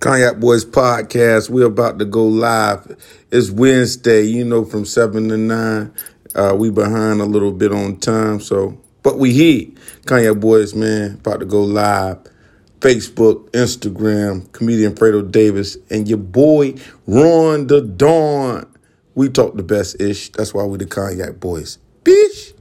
Cognac Boys podcast. We're about to go live. It's Wednesday, you know, from seven to nine. Uh, we behind a little bit on time, so but we here. Cognac Boys, man, about to go live. Facebook, Instagram, comedian Fredo Davis, and your boy Ron the Dawn. We talk the best ish. That's why we the Cognac Boys. Bitch.